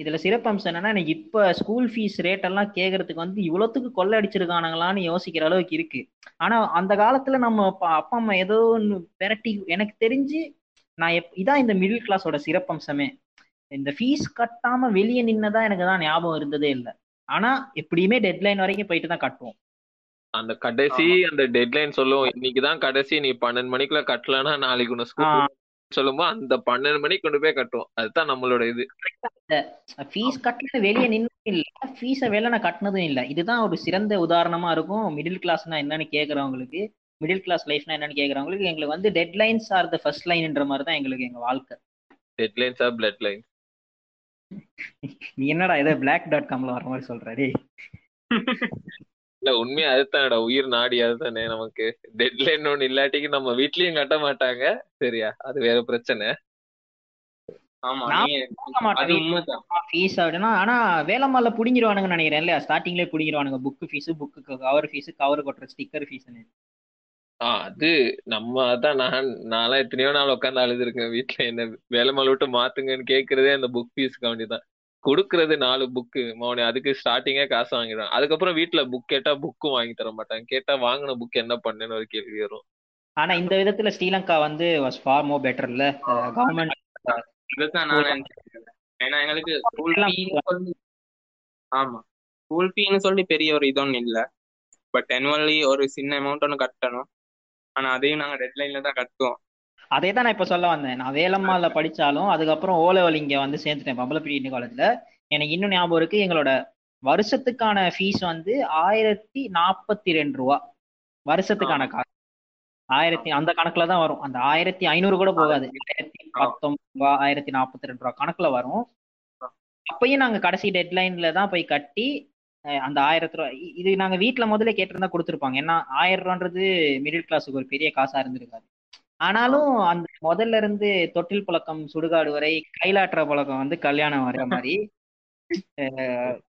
இதுல சிறப்பம்சம் என்னன்னா இப்ப ஸ்கூல் ஃபீஸ் ரேட் எல்லாம் கேக்குறதுக்கு வந்து இவ்வளவுக்கு கொள்ளை அடிச்சிருக்கானுங்களான்னு யோசிக்கிற அளவுக்கு இருக்கு. ஆனா அந்த காலத்துல நம்ம அப்பா அம்மா ஏதோ ஒண்ணு விரட்டி எனக்கு தெரிஞ்சு நான் எப் இதான் இந்த மிடில் கிளாஸோட சிறப்பம்சமே இந்த ஃபீஸ் கட்டாம வெளியே நின்னதா எனக்கு தான் ஞாபகம் இருந்ததே இல்லை. ஆனா எப்படியுமே டெட்லைன் வரைக்கும் போயிட்டு தான் கட்டுவோம். அந்த கடைசி அந்த டெட்லைன் சொல்லுவோம் இன்னைக்குதான் கடைசி நீ பன்னெண்டு மணிக்குள்ள கட்டலன்னா நாளைக்கு உன்னை ஸ்கூல் ஆஹ் சொல்லும்போது அந்த பன்னெண்டு மணிக்கு கொண்டு போய் கட்டுவோம். அதுதான் நம்மளோட இது. ஃபீஸ் கட்டல வெளியே நின்று இல்ல. ஃபீஸை வெளில கட்டினதும் இல்ல. இதுதான் ஒரு சிறந்த உதாரணமா இருக்கும். மிடில் கிளாஸ்னா என்னன்னு கேக்குறவங்களுக்கு மிடில் கிளாஸ் லைஃப்னா என்னன்னு கேக்குறவங்களுக்கு எங்களுக்கு வந்து டெட்லைன்ஸ் ஆர் த ஃபர்ஸ்ட் லைன்ன்ற மாதிரி தான் எங்களுக்கு எங்க வாழ்க்கை. டெட்லைன்ஸ் ஆர் பிளட் லைன் நீ என்னடா ஏதோ பிளாக் டாட் காம்ல வர மாதிரி சொல்ற இல்ல உண்மையா அதுதானடா உயிர் நாடி அதுதானே நமக்கு. டெட்லைன் ஒண்ணு இல்லாட்டிக்கு நம்ம வீட்லயும் கட்ட மாட்டாங்க. சரியா அது வேற பிரச்சனை. போக ஃபீஸ் அப்படின்னா ஆனா வேலம்மால புடிங்கிடுவானுங்கன்னு நினைக்கிறேன் இல்லையா? ஸ்டார்டிங்லேயே புடிங்கிடுவானுங்க book fees book cover fees cover கொட்டுற ஸ்டிக்கர் ஃபீஸ்னு ஆஹ் அது நம்ம அதான் நான் நான்லாம் எத்தனையோ நாள் உட்காந்து அழுதுருக்கேன் வீட்டுல என்ன வேலை மேல விட்டு மாத்துங்கன்னு கேக்குறதே அந்த புக் ஃபீஸ்க்கு வேண்டிதான். கொடுக்கறது நாலு புக்கு மௌனி அதுக்கு ஸ்டார்டிங்கே காசு வாங்கிடுவாங்க அதுக்கப்புறம் வீட்டுல புக் கேட்டா புக்கும் வாங்கி தர மாட்டாங்க. கேட்டா வாங்கின புக் என்ன பண்ணேன்னு ஒரு கேள்வி வரும். ஆனா இந்த விதத்துல ஸ்ரீலங்கா வந்து வாஸ் ஃபார் மோ பெட்டர் இல்ல. கவர்மெண்ட் இதுதான் நான் நினைச்சேன் ஏன்னா எங்களுக்கு ஸ்கூல் ஃபீன்னு சொல்லி ஆமா. ஸ்கூல் ஃபீன்னு சொல்லி பெரிய ஒரு இதொன்னு இல்ல. பட் annually ஒரு சின்ன அமௌண்ட் ஒன்று கட்டணும். ஆனா அதையும் நாங்க டெட்லைன்ல தான் கட்டுவோம். அதே தான் நான் இப்ப சொல்ல வந்தேன். நான் வேலம்மால படிச்சாலும் அதுக்கப்புறம் ஓ லெவல் இங்க வந்து சேர்ந்துட்டேன். பம்பலப்பிடி காலேஜ்ல எனக்கு இன்னும் ஞாபகம் இருக்கு எங்களோட வருஷத்துக்கான ஃபீஸ் வந்து ஆயிரத்தி நாற்பத்தி ரெண்டு ரூபா. வருஷத்துக்கான காசு. ஆயிரத்தி அந்த கணக்குல தான் வரும். அந்த ஆயிரத்தி ஐநூறு கூட போகாது. ஆயிரத்தி பத்தொன்பது ரூபா ஆயிரத்தி நாற்பத்தி ரெண்டு ரூபா கணக்குல வரும். அப்பயும் நாங்க கடைசி டெட்லைன்ல தான் போய் கட்டி அந்த ஆயிரத்தி ரூபா இது நாங்க வீட்ல முதல்ல கேட்டிருந்தா கொடுத்துருப்பாங்க. ஏன்னா ஆயிரம் ரூபான்றது மிடில் கிளாஸுக்கு ஒரு பெரிய காசா இருந்திருக்காது. ஆனாலும் அந்த முதல்ல இருந்து தொட்டில் பழக்கம் சுடுகாடு வரை கைலாட்டுற பழக்கம் வந்து கல்யாணம் வர மாதிரி.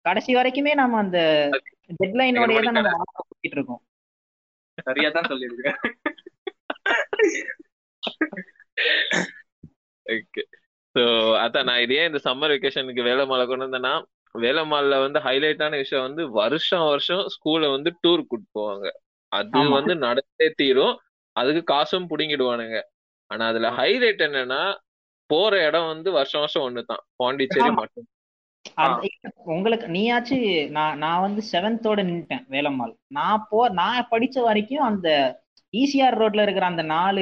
கடைசி வரைக்குமே நம்ம அந்த டெட்லைனோடய தான் நம்ம போயிட்டு இருக்கோம். சரியா தான் சொல்லியிருக்கேன் ஓகே. ஸோ அதான் நான் இதே இந்த சம்மர் வெக்கேஷனுக்கு வேலைமாலை கொண்டு வந்தேன்னா வேலைமால்ல வந்து ஹைலைட்டான விஷயம் வந்து வருஷம் வருஷம் ஸ்கூல்ல வந்து டூர் கூட்டு போவாங்க. அது. வந்து நடந்தே தீரும். அதுக்கு காசும் புடுங்கிடுவானுங்க. ஆனா அதுல ஹைலைட் என்னன்னா போற இடம் வந்து வருஷம் வருஷம் ஒண்ணுதான். பாண்டிச்சேரி. மட்டும். உங்களுக்கு நீயாச்சு நான் நான் வந்து செவன்த்தோட நின்னுட்டேன் வேலம்மாள். நான் போ நான் படிச்ச வரைக்கும் அந்த ஈசிஆர் ரோட்ல இருக்கிற அந்த நாலு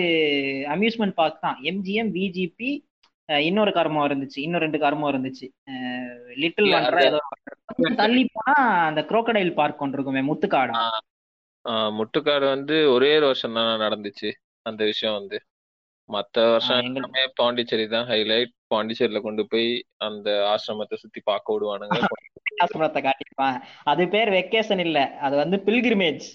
அம்யூஸ்மெண்ட் பார்க் தான். எம்ஜிஎம் விஜிபி இன்னொரு கர்மம் இருந்துச்சு. இன்னும் ரெண்டு கர்மம் இருந்துச்சு. லிட்டில் வண்டரா அது- ஏதோ கொஞ்சம் தள்ளி போனா அந்த குரோக்கடைல் பார்க் ஒன்று இருக்குமே முத்துக்காடா ஆஹ் முட்டுக்காடு வந்து ஒரே ஒரு வருஷம் தான் நடந்துச்சு அந்த விஷயம் வந்து. மத்த வருஷம் எல்லாமே பாண்டிச்சேரி தான் ஹைலைட் பாண்டிச்சேரியில கொண்டு போய் அந்த ஆசிரமத்தை சுத்தி பார்க்க விடுவானுங்க. ஆசிரமத்தை அது பேர் வெக்கேஷன் இல்ல. அது வந்து பில்கிரிமேஜ்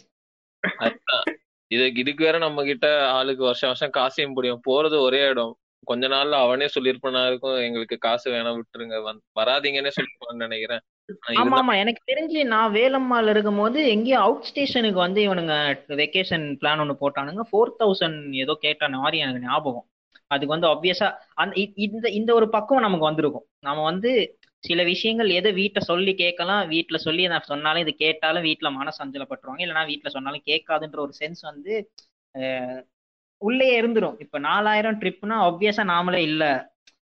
அதுதான். இது இதுக்கு வேற நம்ம கிட்ட ஆளுக்கு வருஷம் வருஷம் காசையும் முடியும் போறது ஒரே இடம். கொஞ்ச நாள்ல அவனே சொல்லியிருப்பானா இருக்கும் எங்களுக்கு காசு வேணாம் விட்டுருங்க. வராதீங்கன்னே சொல்லிருப்பான்னு நினைக்கிறேன். ஆமா ஆமா. எனக்கு தெரிஞ்சு நான் வேலம்மாள் இருக்கும்போது எங்கேயோ அவுட் ஸ்டேஷனுக்கு வந்து இவனுங்க வெக்கேஷன் பிளான் ஒன்று போட்டானுங்க. ஃபோர் தௌசண்ட் ஏதோ கேட்டான மாதிரி எனக்கு ஞாபகம். அதுக்கு வந்து ஆப்வியஸா அந்த இந்த இந்த ஒரு பக்கம் நமக்கு வந்திருக்கும். நம்ம வந்து சில விஷயங்கள் எதை வீட்டை சொல்லி கேட்கலாம் வீட்டுல சொல்லி நான் சொன்னாலும் இது கேட்டாலும் வீட்டுல மனசு அஞ்சலப்பட்டுருவாங்க. இல்லைன்னா வீட்டுல சொன்னாலும் கேட்காதுன்ற ஒரு சென்ஸ் வந்து உள்ளே இருந்துரும். இப்ப நாலாயிரம் ட்ரிப்னா ஆப்வியஸா நாமளே இல்ல.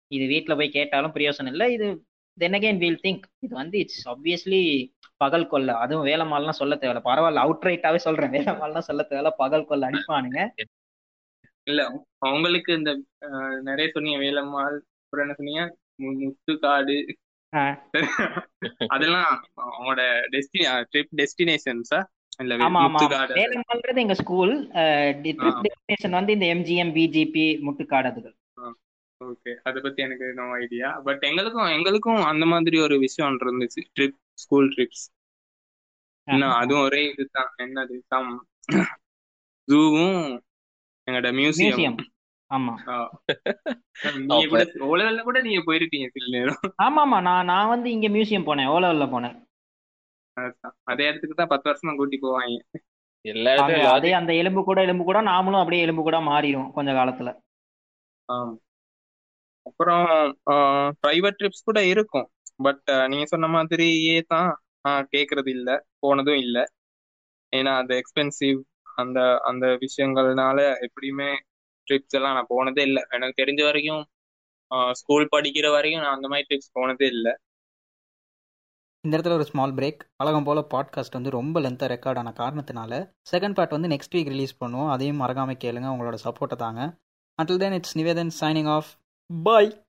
இது வீட்டுல போய் கேட்டாலும் பிரயோசனம் இல்லை. இது தென் அகைன் வீல் திங்க் இது வந்து இட்ஸ் ஆப்வியஸ்லி பகல் கொள்ள. அதுவும் வேலைமாலாம் சொல்ல தேவையில்ல. பரவாயில்ல அவுட் ரைட்டாவே சொல்றேன் வேலைமாலாம் சொல்ல தேவையில்ல. பகல் கொள்ள அடிப்பானுங்க இல்ல உங்களுக்கு இந்த நிறைய சொன்னீங்க. வேலம்மாள் அப்புறம் என்ன சொன்னீங்க? மு- முத்துக்காடு ஆ. அதெல்லாம் அவங்களோட டெஸ்டினி ட்ரிப் டெஸ்டினேஷன்ஸா வேலைமால்ன்றது எங்க ஸ்கூல் ட்ரிப் டெஸ்டினேஷன் வந்து இந்த எம்ஜிஎம் பிஜிபி முட்டுக்காடுகள் ஓகே அதை பத்தி எனக்கு நோ ஐடியா பட் எங்களுக்கும் எங்களுக்கும் அந்த மாதிரி ஒரு விஷயம் இருந்துச்சு. ட்ரிப் ஸ்கூல் ட்ரிப்ஸ் இன்னும் அதுவும் ஒரே இதுதான். என்னது? சம் ஜூவும் எங்களோட மியூசியம் ஆமா. நீங்க கூட ஓலவெல்ல கூட நீங்க போயிருப்பீங்க சில நேரம். ஆமா ஆமா நான் நான் வந்து இங்க மியூசியம் போனேன். ஓலவல்ல போனேன். அதே இடத்துக்கு தான் பத்து வருஷமா கூட்டி போவாங்க. எல்லா அதே அந்த எலும்பு கூட எலும்பு கூட நாமளும் அப்படியே எலும்பு கூட மாறிடும் கொஞ்ச காலத்துல. அப்புறம் ப்ரைவேட் ட்ரிப்ஸ் கூட இருக்கும். பட் நீங்க சொன்ன மாதிரியே தான் கேக்குறது இல்ல. போனதும் இல்ல. ஏன்னா அது எக்ஸ்பென்சிவ் அந்த அந்த விஷயங்கள்னால எப்படியுமே ட்ரிப்ஸ் எல்லாம் நான் போனதே இல்லை. எனக்கு தெரிஞ்ச வரைக்கும் ஸ்கூல் படிக்கிற வரைக்கும் நான் அந்த மாதிரி ட்ரிப்ஸ் போனதே இல்லை. இந்த இடத்துல ஒரு ஸ்மால் பிரேக் பழகம் போல் பாட்காஸ்ட் வந்து ரொம்ப லென்த்தாக ரெக்கார்ட் ஆன காரணத்தினால செகண்ட் பார்ட் வந்து நெக்ஸ்ட் வீக் ரிலீஸ் பண்ணுவோம். அதையும் மறக்காமல் கேளுங்க. உங்களோட சப்போர்ட்டை தாங்க. Until then it's Nivedhan signing off bye